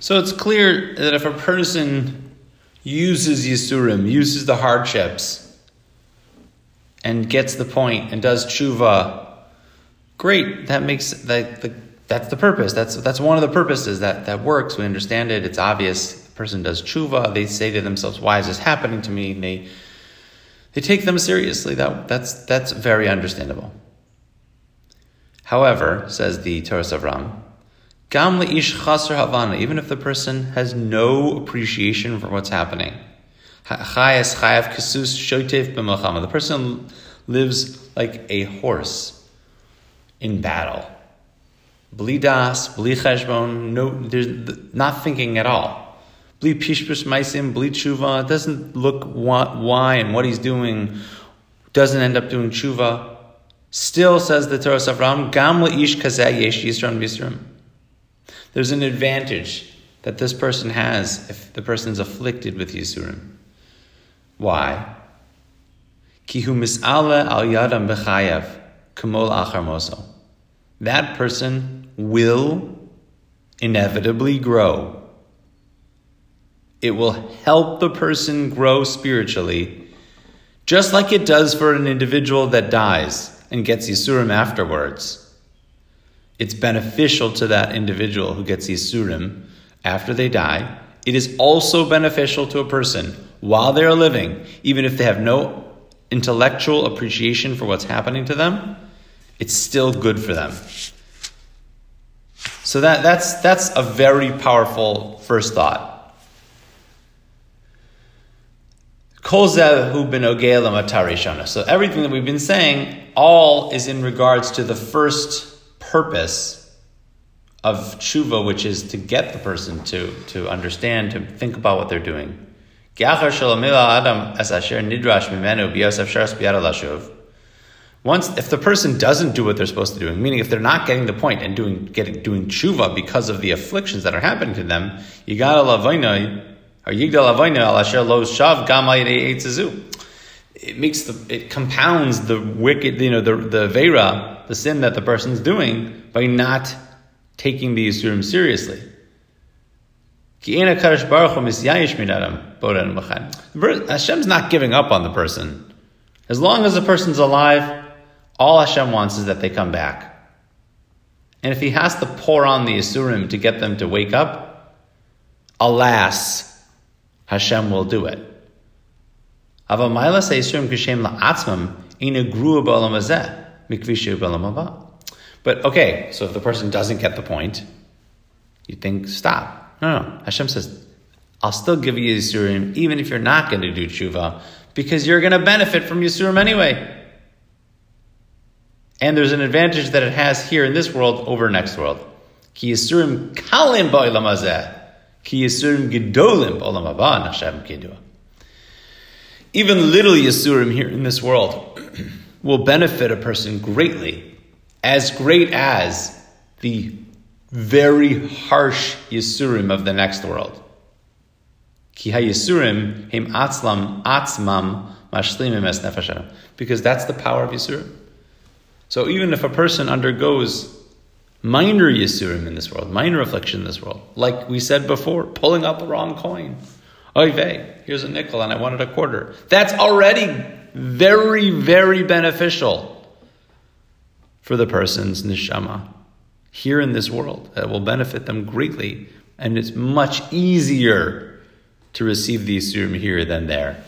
So it's clear that if a person uses Yissurim, uses the hardships, and gets the point and does tshuva, great. That makes that the, that's the purpose. That's that's one of the purposes that that works. We understand it. It's obvious. The person does tshuva. They say to themselves, "Why is this happening to me?" And they they take them seriously. That that's that's very understandable. However, says the Torah of Avram, Gam ish chaser havana, even if the person has no appreciation for what's happening. Chayas chayav kasus shotev b'machama. The person lives like a horse in battle. Bli das, bli cheshbon, no, there's not thinking at all. Bli pishpus maisim, bli tshuva, doesn't look why and what he's doing, doesn't end up doing tshuva. Still, says the Torah Avram, Gam ish kazeh yesh yisran bisram. There's an advantage that this person has if the person is afflicted with Yissurim. Why? Kihu mis'ale al yadam b'chayav kamol achar moso. That person will inevitably grow. It will help the person grow spiritually, just like it does for an individual that dies and gets Yissurim afterwards. It's beneficial to that individual who gets Yissurim after they die. It is also beneficial to a person while they are living, even if they have no intellectual appreciation for what's happening to them, it's still good for them. So that, that's, that's a very powerful first thought. So everything that we've been saying, all is in regards to the first purpose of tshuva, which is to get the person to, to understand, to think about what they're doing. Once, if the person doesn't do what they're supposed to do, meaning if they're not getting the point and doing getting doing tshuva because of the afflictions that are happening to them, yigdal avoina or yigdal lo shav gam It makes the it compounds the wicked, you know, the the vera, the sin that the person's doing by not taking the yissurim seriously. Hashem's not giving up on the person. As long as the person's alive, all Hashem wants is that they come back. And if he has to pour on the Yissurim to get them to wake up, alas, Hashem will do it. But okay, so if the person doesn't get the point, you think, stop. No, no. Hashem says, I'll still give you Yissurim even if you're not going to do tshuva because you're going to benefit from Yissurim anyway. And there's an advantage that it has here in this world over next world. Ki Yissurim kalim hazeh. Ki Yissurim gedolim ba'olam haba Hashem kidua. Even little Yissurim here in this world will benefit a person greatly, as great as the very harsh Yissurim of the next world. Because that's the power of Yissurim. So even if a person undergoes minor Yissurim in this world, minor affliction in this world, like we said before, pulling out the wrong coin. Oy vey, here's a nickel and I wanted a quarter. That's already very, very beneficial for the person's neshama here in this world that will benefit them greatly. And it's much easier to receive the Yissurim here than there.